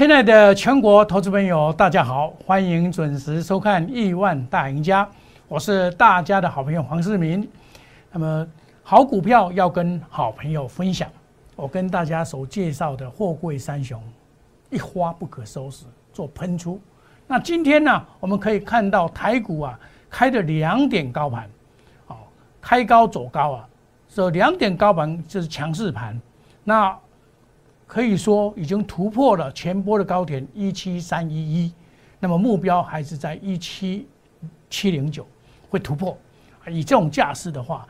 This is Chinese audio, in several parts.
亲爱的全国投资朋友，大家好，欢迎准时收看《亿万大赢家》，我是大家的好朋友黄世明。那么，好股票要跟好朋友分享。我跟大家所介绍的货柜三雄，一发不可收拾，做喷出。那今天呢，我们可以看到台股啊开的两点高盘，哦，开高走高啊，这两点高盘就是强势盘。那可以说已经突破了前波的高点一七三一一，那么目标还是在一七七零九会突破。以这种架势的话，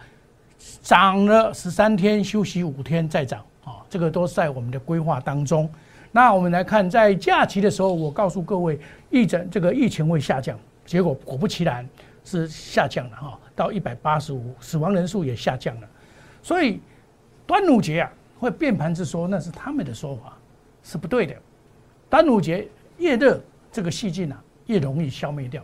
涨了十三天，休息五天再涨啊，这个都在我们的规划当中。那我们来看，在假期的时候，我告诉各位，疫症这个疫情会下降，结果果不其然是下降了哈，到一百八十五，死亡人数也下降了。所以端午节啊。会变盘之说，那是他们的说法，是不对的。端午节越热，这个细菌啊越容易消灭掉。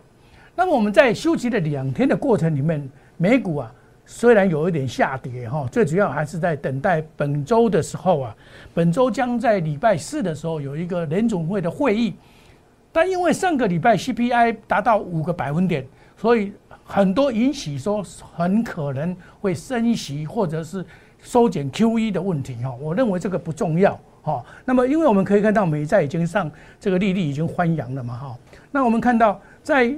那么我们在休息的两天的过程里面，美股啊虽然有一点下跌哈，最主要还是在等待本周的时候啊，本周将在礼拜四的时候有一个联总会的会议，但因为上个礼拜 CPI 达到五个百分点，所以很多引起说很可能会升息或者是。收减 QE 的问题哈，我认为这个不重要哈。那么，因为我们可以看到美债已经上这个利率已经翻扬了嘛哈。那我们看到在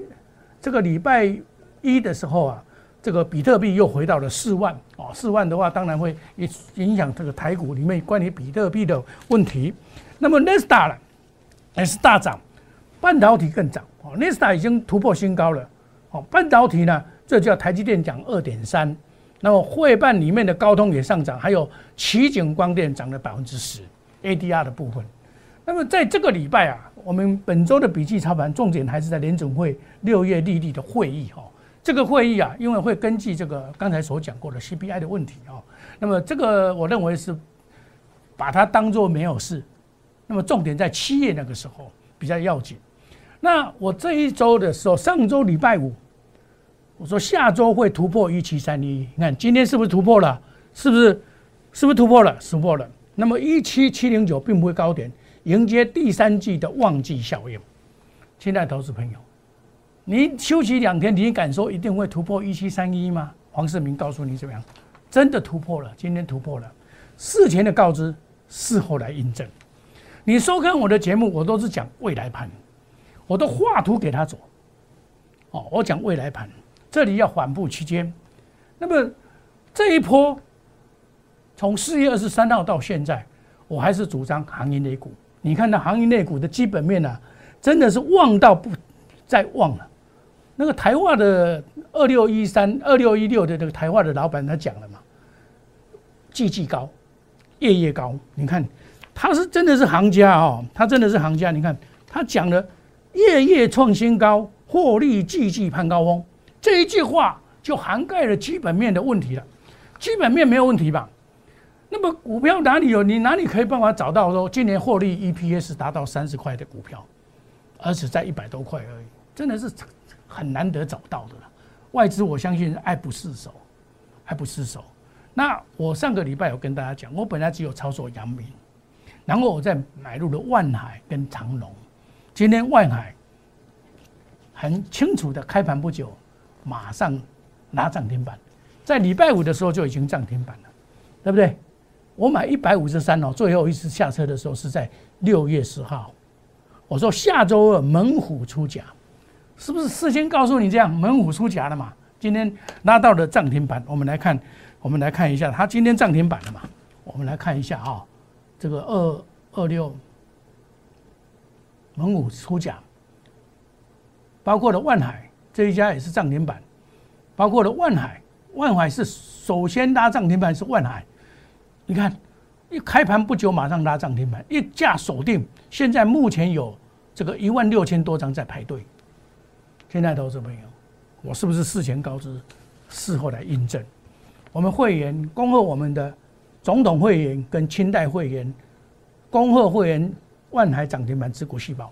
这个礼拜一的时候啊，这个比特币又回到了四万哦，四万的话当然会影影响这个台股里面关于比特币的问题。那么 n e s t a 了，也是大涨，半导体更涨哦 n e s t a 已经突破新高了哦。半导体呢，这叫台积电讲二点三。那么汇办里面的高通也上涨，还有奇景光电涨了百分之十，ADR 的部分。那么在这个礼拜啊，我们本周的笔记操盘重点还是在联总会六月利率的会议哈。这个会议啊，因为会根据这个刚才所讲过的 CPI 的问题啊，那么这个我认为是把它当做没有事。那么重点在七月那个时候比较要紧。那我这一周的时候，上周礼拜五。我说下周会突破一七三一，你看今天是不是突破了？是不是？是不是突破了？突破了。那么一七七零九并不会高点，迎接第三季的旺季效应。亲爱投资朋友，你休息两天，你敢说一定会突破一七三一吗？黄世明告诉你怎么样？真的突破了，今天突破了。事前的告知，事后来印证。你收看我的节目，我都是讲未来盘，我都画图给他走。哦，我讲未来盘。这里要缓步期间，那么这一波从四月二十三号到现在，我还是主张行业内股。你看到行业内股的基本面呢，真的是旺到不再旺了。那个台化的二六一三、二六一六的这个台化的老板他讲了嘛，季季高，夜夜高。你看他是真的是行家哦，他真的是行家。你看他讲的夜夜创新高，获利季季攀高峰。这一句话就涵盖了基本面的问题了，基本面没有问题吧？那么股票哪里有？你哪里可以办法找到说今年获利 EPS 达到三十块的股票，而且在一百多块而已，真的是很难得找到的了。外资我相信爱不释手，爱不释手。那我上个礼拜有跟大家讲，我本来只有操作阳明，然后我再买入了万海跟长隆。今天万海很清楚的开盘不久。马上拿涨停板，在礼拜五的时候就已经涨停板了，对不对？我买一百五十三哦，最后一次下车的时候是在六月十号。我说下周二猛虎出甲，是不是事先告诉你这样猛虎出甲了嘛？今天拉到了涨停板，我们来看，我们来看一下，它今天涨停板了嘛？我们来看一下啊，这个二二六猛虎出甲，包括了万海。这一家也是涨停板，包括了万海，万海是首先拉涨停板是万海，你看一开盘不久马上拉涨停板，一价锁定，现在目前有这个一万六千多张在排队。现在投资朋友，我是不是事前告知，事后来印证？我们会员恭贺我们的总统会员跟清代会员，恭贺会员万海涨停板，持股细胞，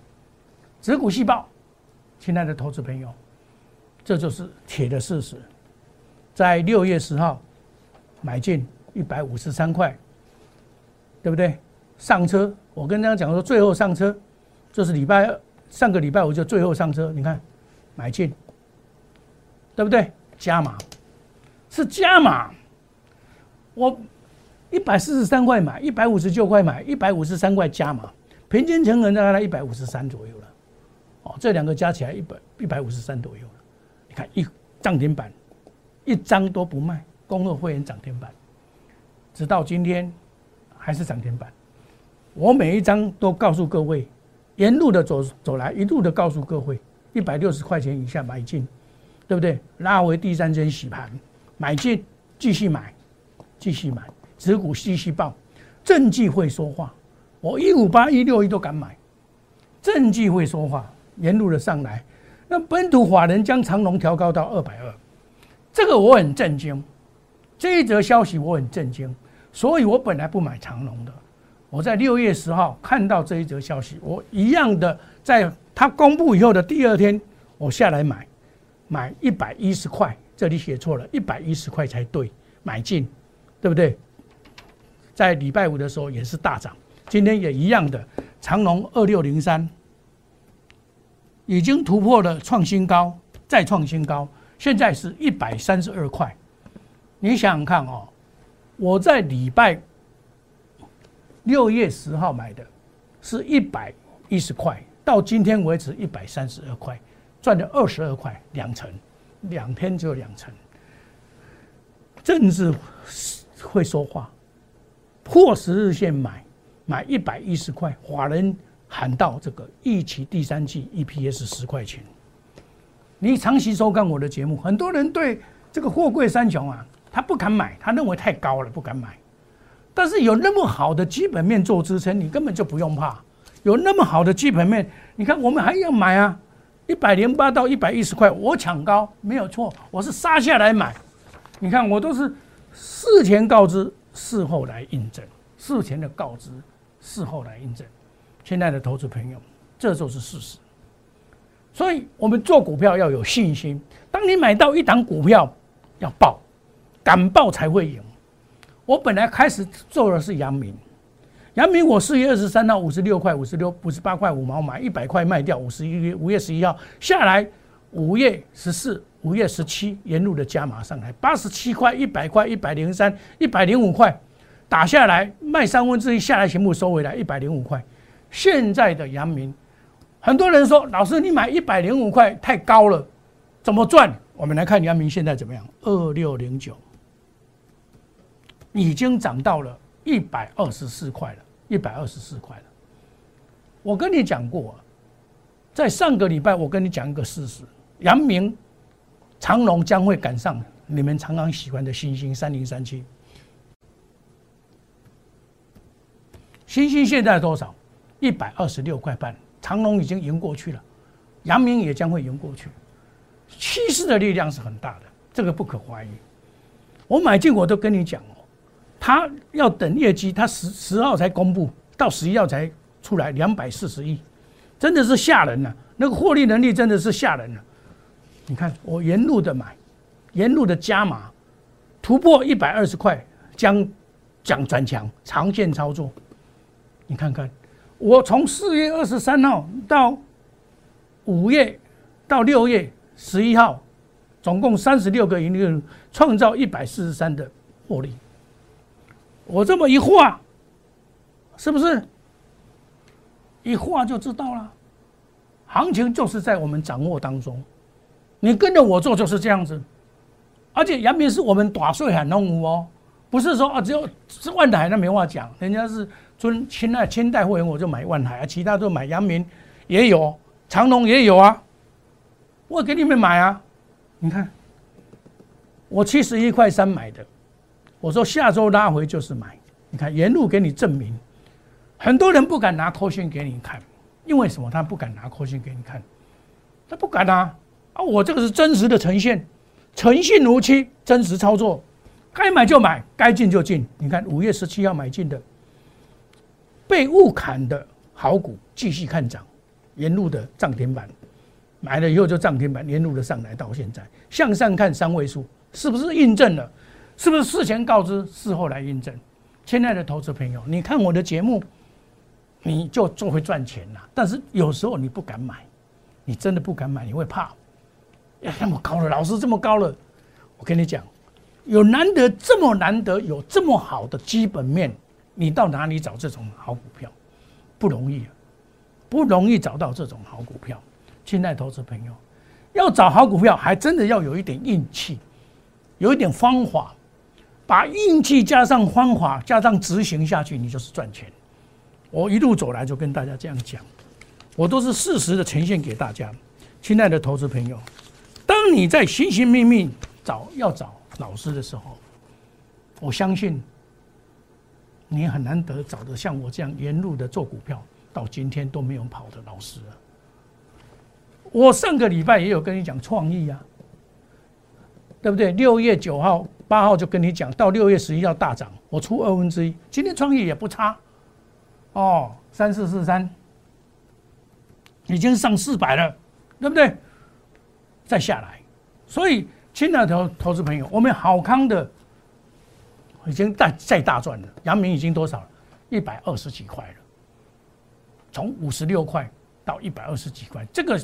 持股细胞，亲爱的投资朋友。这就是铁的事实，在六月十号买进一百五十三块，对不对？上车，我跟大家讲说，最后上车这是礼拜上个礼拜五就最后上车，你看买进，对不对？加码是加码，我一百四十三块买，一百五十九块买，一百五十三块加码，平均成本大概一百五十三左右了。哦，这两个加起来一百一百五十三左右。看一涨停板，一张都不卖，公路会员涨停板，直到今天还是涨停板。我每一张都告诉各位，沿路的走走来，一路的告诉各位，一百六十块钱以下买进，对不对？拉回第三针洗盘，买进，继续买，继续买，持股继续报，政绩会说话，我一五八一六一都敢买，政绩会说话，沿路的上来，那本土法人将长龙调高到二百二，这个我很震惊，这一则消息我很震惊，所以我本来不买长龙的。我在六月十号看到这一则消息，我一样的在它公布以后的第二天，我下来买，买一百一十块，这里写错了，一百一十块才对，买进，对不对？在礼拜五的时候也是大涨，今天也一样的，长隆二六零三已经突破了创新高，再创新高，现在是一百三十二块，你想想看哦，我在礼拜。六月十号买的，是一百一十块，到今天为止一百三十二块，赚了二十二块，两成，两天就两成。政治会说话，破十日线买，买一百一十块，华人喊到这个一期第三季 EPS 十块钱。你长期收看我的节目，很多人对这个货柜三雄啊，他不敢买，他认为太高了，不敢买。但是有那么好的基本面做支撑，你根本就不用怕。有那么好的基本面，你看我们还要买啊，一百零八到一百一十块，我抢高没有错，我是杀下来买。你看我都是事前告知，事后来印证，事前的告知，事后来印证。亲爱的投资朋友，这就是事实。所以我们做股票要有信心。当你买到一档股票，要报，敢报才会赢。我本来开始做的是阳明，阳明我四月二十三号五十六块五十六五十八块五毛买一百块卖掉，五十一月五月十一号下来，五月十四五月十七沿路的加码上来八十七块一百块一百零三一百零五块打下来卖三分之一下来全部收回来一百零五块，现在的阳明，很多人说老师你买一百零五块太高了，怎么赚？我们来看阳明现在怎么样，二六零九。已经涨到了一百二十四块了，一百二十四块了。我跟你讲过，在上个礼拜，我跟你讲一个事实：阳明、长隆将会赶上你们常常喜欢的星星三零三七。星星现在多少？一百二十六块半。长隆已经赢过去了，阳明也将会赢过去。趋势的力量是很大的，这个不可怀疑。我买进，我都跟你讲哦。他要等业绩，他十十号才公布，到十一号才出来，两百四十亿，真的是吓人了。那个获利能力真的是吓人了。你看我沿路的买，沿路的加码，突破一百二十块，将将转强，长线操作。你看看，我从四月二十三号到五月到六月十一号，总共三十六个盈利日，创造一百四十三的获利。我这么一画，是不是一画就知道了？行情就是在我们掌握当中，你跟着我做就是这样子。而且杨明是我们打碎很弄哦，不是说啊只有是万海那没话讲，人家是尊亲爱千代会员我就买万海啊，其他都买阳明也有，长隆也有啊，我给你们买啊，你看我七十一块三买的。我说下周拉回就是买，你看沿路给你证明，很多人不敢拿扣线给你看，因为什么？他不敢拿扣线给你看，他不敢啊啊！我这个是真实的呈现，诚信如漆，真实操作，该买就买，该进就进。你看五月十七号买进的，被误砍的好股继续看涨，沿路的涨停板，买了以后就涨停板，沿路的上来到现在向上看三位数，是不是印证了？是不是事前告知，事后来印证？亲爱的投资朋友，你看我的节目，你就就会赚钱了。但是有时候你不敢买，你真的不敢买，你会怕。哎，那么高了，老师这么高了，我跟你讲，有难得这么难得有这么好的基本面，你到哪里找这种好股票？不容易啊，不容易找到这种好股票。亲爱投资朋友，要找好股票，还真的要有一点运气，有一点方法，把运气加上方法加上执行下去，你就是赚钱。我一路走来就跟大家这样讲，我都是事实的呈现给大家。亲爱的投资朋友，当你在寻寻觅觅找要找老师的时候，我相信你很难得找的像我这样沿路的做股票，到今天都没有跑的老师啊。我上个礼拜也有跟你讲创意啊，对不对？六月九号、八号就跟你讲，到六月十一号大涨，我出二分之一。今天创意也不差，哦，三四四三，已经上四百了，对不对？再下来，所以亲爱的投投资朋友，我们好康的已经再再大赚了。阳明已经多少了？一百二十几块了，从五十六块到一百二十几块，这个。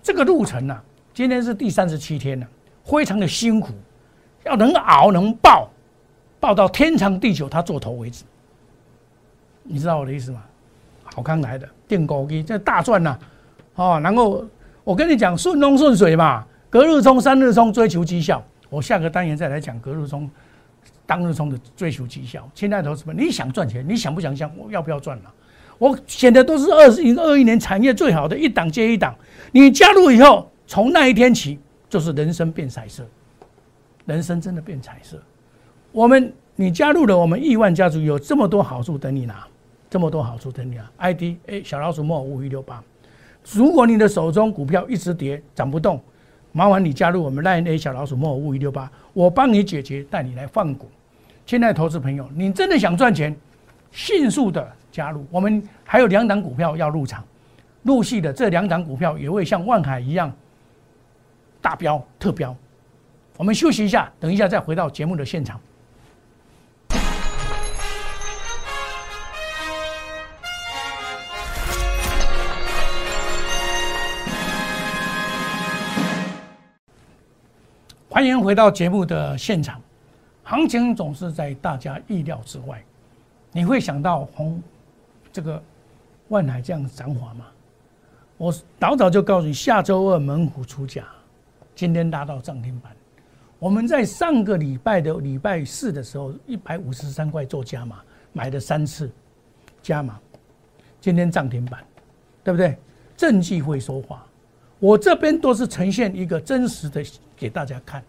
这个路程呢，今天是第三十七天了，非常的辛苦，要能熬能爆，爆到天长地久，他做头为止。你知道我的意思吗？好康来的电高机，这大赚呐，哦，然后我跟你讲顺风顺水嘛，隔日冲三日冲，追求绩效。我下个单元再来讲隔日冲、当日冲的追求绩效。亲爱的同志们，你想赚钱，你想不想想我要不要赚了？我选的都是二零二一年产业最好的一档接一档。你加入以后，从那一天起就是人生变彩色，人生真的变彩色。我们你加入了我们亿万家族，有这么多好处等你拿，这么多好处等你拿。ID A 小老鼠莫五一六八。如果你的手中股票一直跌涨不动，麻烦你加入我们 Line A 小老鼠莫五一六八，我帮你解决，带你来换股。亲爱的投资朋友，你真的想赚钱，迅速的。加入我们还有两档股票要入场，陆续的这两档股票也会像万海一样大标特标。我们休息一下，等一下再回到节目的现场。欢迎回到节目的现场，行情总是在大家意料之外，你会想到红。这个万海这样涨法吗，我早早就告诉你，下周二猛虎出价，今天拉到涨停板。我们在上个礼拜的礼拜四的时候，一百五十三块做加码，买了三次加码，今天涨停板，对不对？政绩会说话，我这边都是呈现一个真实的给大家看，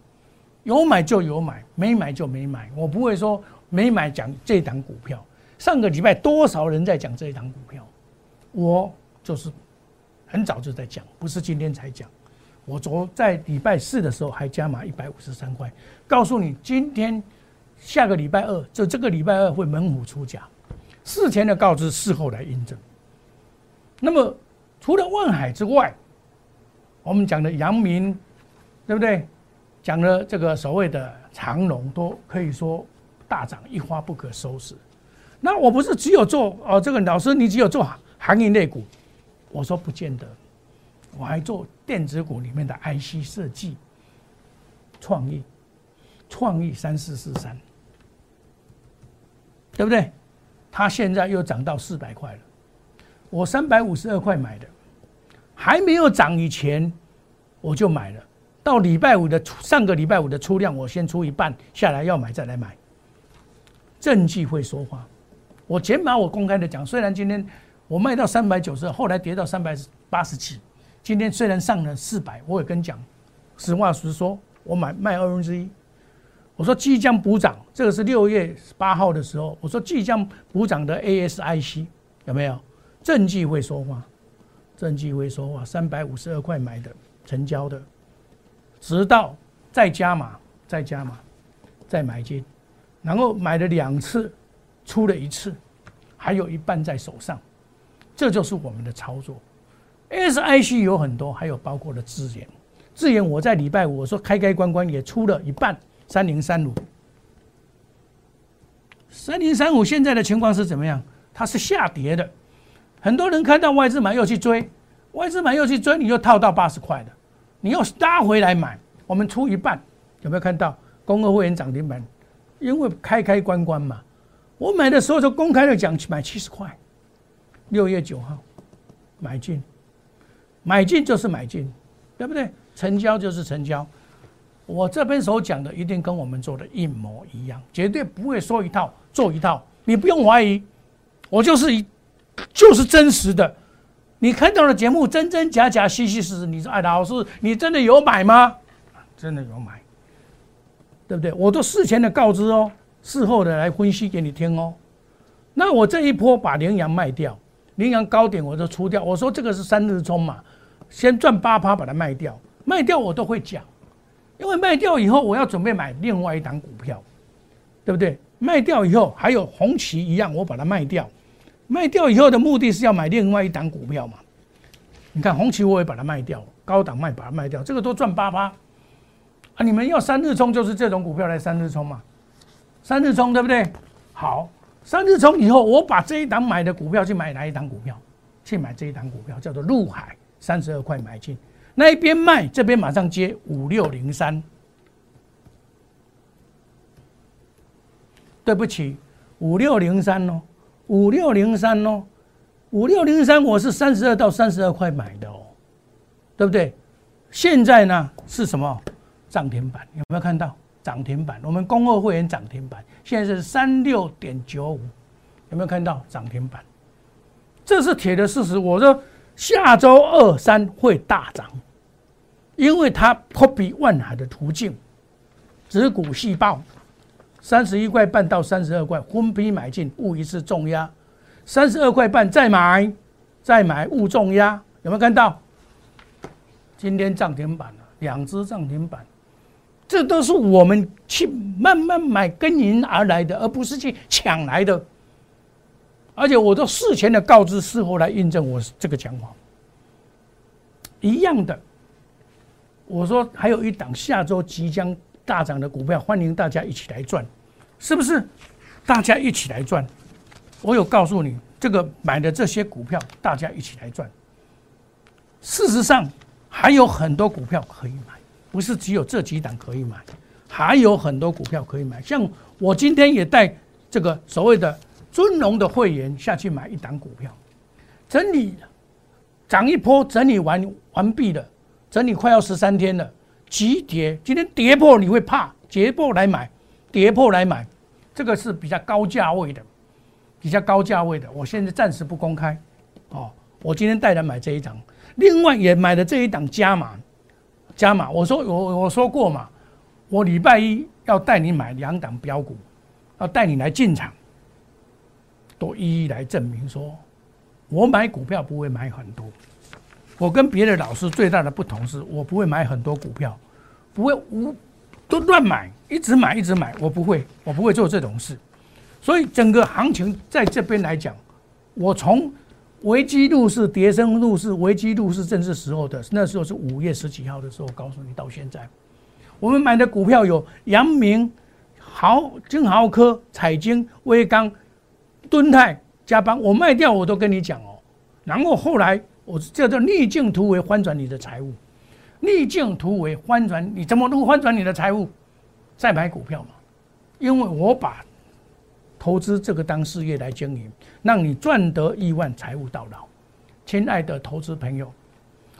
有买就有买，没买就没买，我不会说没买讲这档股票。上个礼拜多少人在讲这一档股票？我就是很早就在讲，不是今天才讲。我昨在礼拜四的时候还加码一百五十三块，告诉你今天下个礼拜二就这个礼拜二会猛虎出价，事前的告知，事后来印证。那么除了万海之外，我们讲的阳明，对不对？讲了这个所谓的长龙，都可以说大涨一发不可收拾。那我不是只有做哦，这个老师你只有做行业类股，我说不见得，我还做电子股里面的 IC 设计、创意、创意三四四三，对不对？它现在又涨到四百块了，我三百五十二块买的，还没有涨以前我就买了，到礼拜五的上个礼拜五的出量，我先出一半下来要买再来买，政绩会说话。我减码，我公开的讲，虽然今天我卖到三百九十，后来跌到三百八十七，今天虽然上了四百，我也跟讲，实话实说，我买卖二分之一。我说即将补涨，这个是六月八号的时候，我说即将补涨的 ASIC 有没有？正绩会说话，正绩会说话，三百五十二块买的，成交的，直到再加码，再加码，再买进，然后买了两次。出了一次，还有一半在手上，这就是我们的操作。SIC 有很多，还有包括了资源。资源我在礼拜五我说开开关关也出了一半，三零三五，三零三五现在的情况是怎么样？它是下跌的，很多人看到外资买又去追，外资买又去追，你就套到八十块了，你又拉回来买，我们出一半，有没有看到？公二会员涨停板，因为开开关关嘛，我买的时候就公开的讲买七十块，六月九号买进，买进就是买进，对不对？成交就是成交，我这边所讲的一定跟我们做的一模一样，绝对不会说一套做一套，你不用怀疑，我就是一就是真实的，你看到的节目真真假假、虚虚实实，你说哎，老师，你真的有买吗？真的有买。对不对？我都事前的告知哦，事后的来分析给你听哦。那我这一波把羚羊卖掉，羚羊高点我就出掉。我说这个是三日冲嘛，先赚八趴把它卖掉，卖掉我都会讲，因为卖掉以后我要准备买另外一档股票，对不对？卖掉以后还有红旗一样，我把它卖掉，卖掉以后的目的是要买另外一档股票嘛。你看红旗我也把它卖掉，高档卖把它卖掉，这个都赚八八。啊，你们要三日冲就是这种股票来三日冲嘛，三日冲对不对？好，三日冲以后，我把这一档买的股票去买哪一档股票？去买这一档股票叫做陆海，三十二块买进，那一边卖，这边马上接五六零三。对不起，五六零三哦，五六零三哦，五六零三我是三十二到三十二块买的哦，对不对？现在呢是什么？涨停板有没有看到涨停板？我们公二会员涨停板现在是三六点九五，有没有看到涨停板？这是铁的事实。我说下周二三会大涨，因为它破比万海的途径，子股细胞三十一块半到三十二块分批买进，勿一次重压，三十二块半再买，再买勿重压，有没有看到？今天涨停板了，两只涨停板。这都是我们去慢慢买跟赢而来的，而不是去抢来的。而且我都事前的告知，事后来印证我这个讲法。一样的，我说还有一档下周即将大涨的股票，欢迎大家一起来赚，是不是？大家一起来赚。我有告诉你，这个买的这些股票，大家一起来赚。事实上，还有很多股票可以买。不是只有这几档可以买，还有很多股票可以买。像我今天也带这个所谓的尊龙的会员下去买一档股票，整理涨一波，整理完完毕了，整理快要十三天了，急跌，今天跌破你会怕，跌破来买，跌破来买，这个是比较高价位的，比较高价位的，我现在暂时不公开。哦，我今天带人买这一档，另外也买了这一档加码。加码，我说我我说过嘛，我礼拜一要带你买两档标股，要带你来进场，都一一来证明说，我买股票不会买很多，我跟别的老师最大的不同是我不会买很多股票，不会无都乱买，一直买一直买，我不会，我不会做这种事，所以整个行情在这边来讲，我从。危机入市，跌升入市，危机入市正是时候的。那时候是五月十几号的时候，告诉你到现在，我们买的股票有阳明、豪金豪科、彩晶、威刚、敦泰、加邦，我卖掉我都跟你讲哦。然后后来我叫做逆境突围，翻转你的财务。逆境突围，翻转你怎么能翻转你的财务？再买股票嘛，因为我把。投资这个当事业来经营，让你赚得亿万，财务到老。亲爱的投资朋友，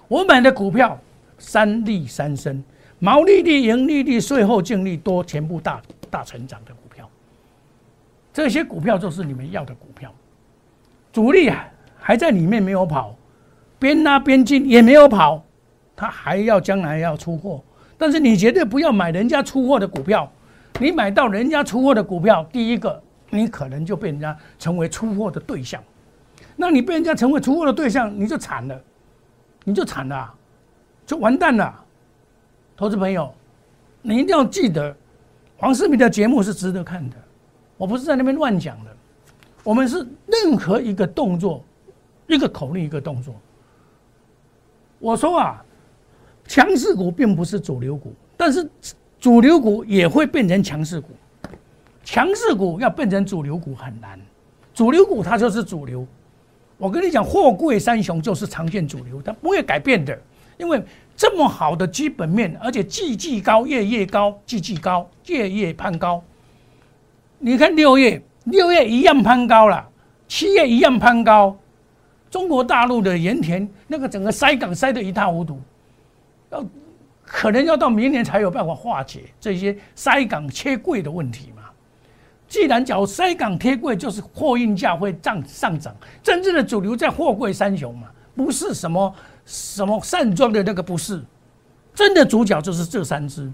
我买的股票三利三升，毛利率、盈利率、税后净利多，全部大大成长的股票。这些股票就是你们要的股票。主力啊还在里面没有跑，边拉边进也没有跑，他还要将来要出货。但是你绝对不要买人家出货的股票，你买到人家出货的股票，第一个。你可能就被人家成为出货的对象，那你被人家成为出货的对象，你就惨了，你就惨了，就完蛋了。投资朋友，你一定要记得，黄世明的节目是值得看的，我不是在那边乱讲的。我们是任何一个动作，一个口令，一个动作。我说啊，强势股并不是主流股，但是主流股也会变成强势股。强势股要变成主流股很难，主流股它就是主流，我跟你讲，货柜三雄就是长线主流，它不会改变的，因为这么好的基本面，而且季季高，月月高，季季高，月月攀高。你看六月，六月一样攀高了，七月一样攀高。中国大陆的盐田那个整个塞港塞得一塌糊涂，要可能要到明年才有办法化解这些塞港切柜的问题嘛。既然讲塞港贴柜，就是货运价会涨上涨，真正的主流在货柜三雄嘛，不是什么什么散装的那个不是，真的主角就是这三只。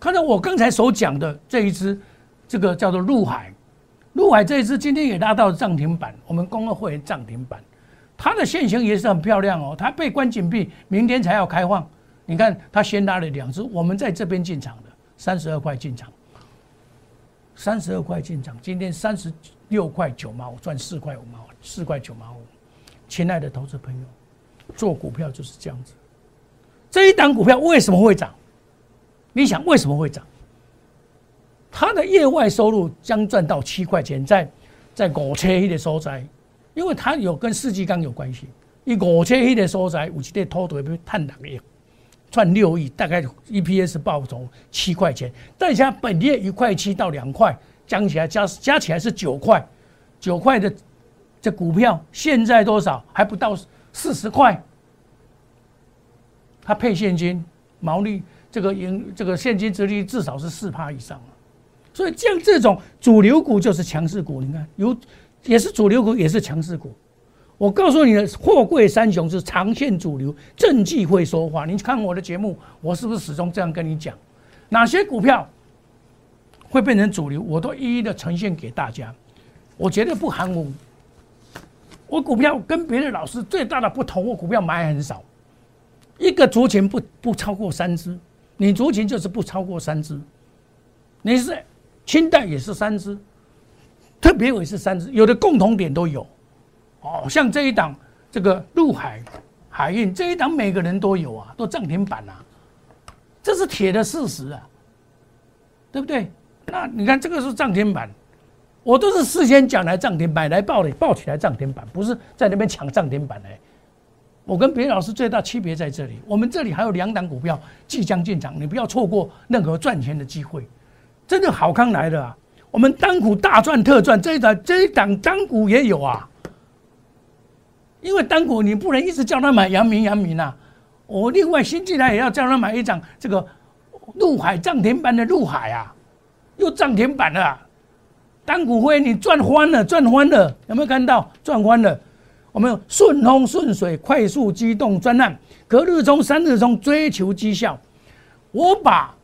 看到我刚才所讲的这一只，这个叫做陆海，陆海这一只今天也拉到涨停板，我们公二会员涨停板，它的线型也是很漂亮哦，它被关紧闭，明天才要开放。你看它先拉了两只，我们在这边进场的，三十二块进场。三十二块进场，今天三十六块九毛，赚四块五毛，四块九毛五。亲爱的投资朋友，做股票就是这样子。这一档股票为什么会涨？你想为什么会涨？它的业外收入将赚到七块钱，在在五千亿的所在，因为它有跟世纪钢有关系。以五千亿的所在，有一个土地要探六亿。赚六亿，大概 EPS 报酬七块钱，再加本业一块七到两块，加起来加加起来是九块，九块的这股票现在多少？还不到四十块。它配现金，毛利这个盈这个现金值率至少是四趴以上所以像这种主流股就是强势股，你看有也是主流股，也是强势股。我告诉你的，货柜三雄是长线主流，政绩会说话。你看我的节目，我是不是始终这样跟你讲？哪些股票会变成主流，我都一一的呈现给大家。我绝对不含糊。我股票跟别的老师最大的不同，我股票买很少，一个族群不不超过三只，你族群就是不超过三只。你是清代也是三只，特别也是三只，有的共同点都有。哦，像这一档这个陆海海运这一档，每个人都有啊，都涨停板啊，这是铁的事实啊，对不对？那你看这个是涨停板，我都是事先讲来涨停板来报的，报起来涨停板，不是在那边抢涨停板哎。我跟别的老师最大区别在这里，我们这里还有两档股票即将进场，你不要错过任何赚钱的机会。真的好康来了啊！我们单股大赚特赚，这一档这一档单股也有啊。因为单股你不能一直叫他买阳明阳明啊，我另外新进来也要叫他买一张这个陆海涨停板的陆海啊，又涨停板了，单股会你赚翻了赚翻了，有没有看到赚翻了？我们顺风顺水快速机动专案，隔日中三日中追求绩效，我把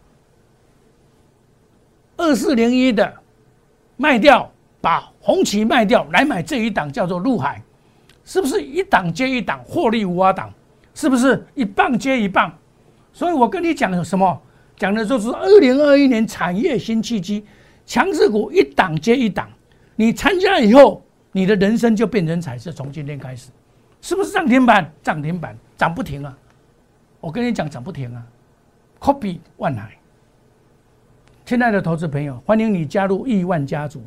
二四零一的卖掉，把红旗卖掉，来买这一档叫做陆海。是不是一档接一档，获利无二档？是不是一棒接一棒？所以我跟你讲什么？讲的就是二零二一年产业新契机，强势股一档接一档。你参加以后，你的人生就变成彩色。从今天开始，是不是涨停板？涨停板涨不停啊！我跟你讲，涨不停啊！Copy 万海，亲爱的投资朋友，欢迎你加入亿万家族。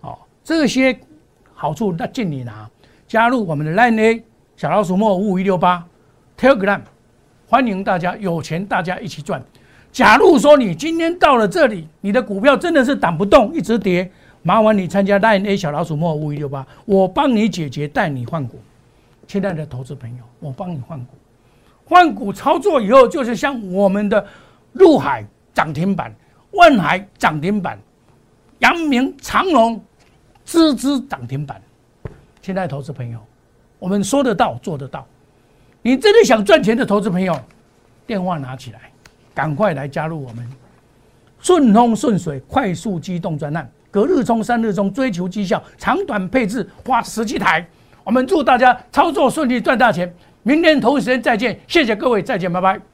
哦，这些好处那尽你拿。加入我们的 Line A 小老鼠莫五五一六八 Telegram，欢迎大家有钱大家一起赚。假如说你今天到了这里，你的股票真的是挡不动，一直跌，麻烦你参加 Line A 小老鼠莫五五一六八，我帮你解决，带你换股。亲爱的投资朋友，我帮你换股，换股操作以后就是像我们的陆海涨停板、万海涨停板、阳明长隆支支涨停板。亲爱的投资朋友，我们说得到做得到。你真的想赚钱的投资朋友，电话拿起来，赶快来加入我们。顺风顺水，快速机动专案，隔日冲，三日冲，追求绩效，长短配置，花十几台。我们祝大家操作顺利，赚大钱。明天同一时间再见，谢谢各位，再见，拜拜。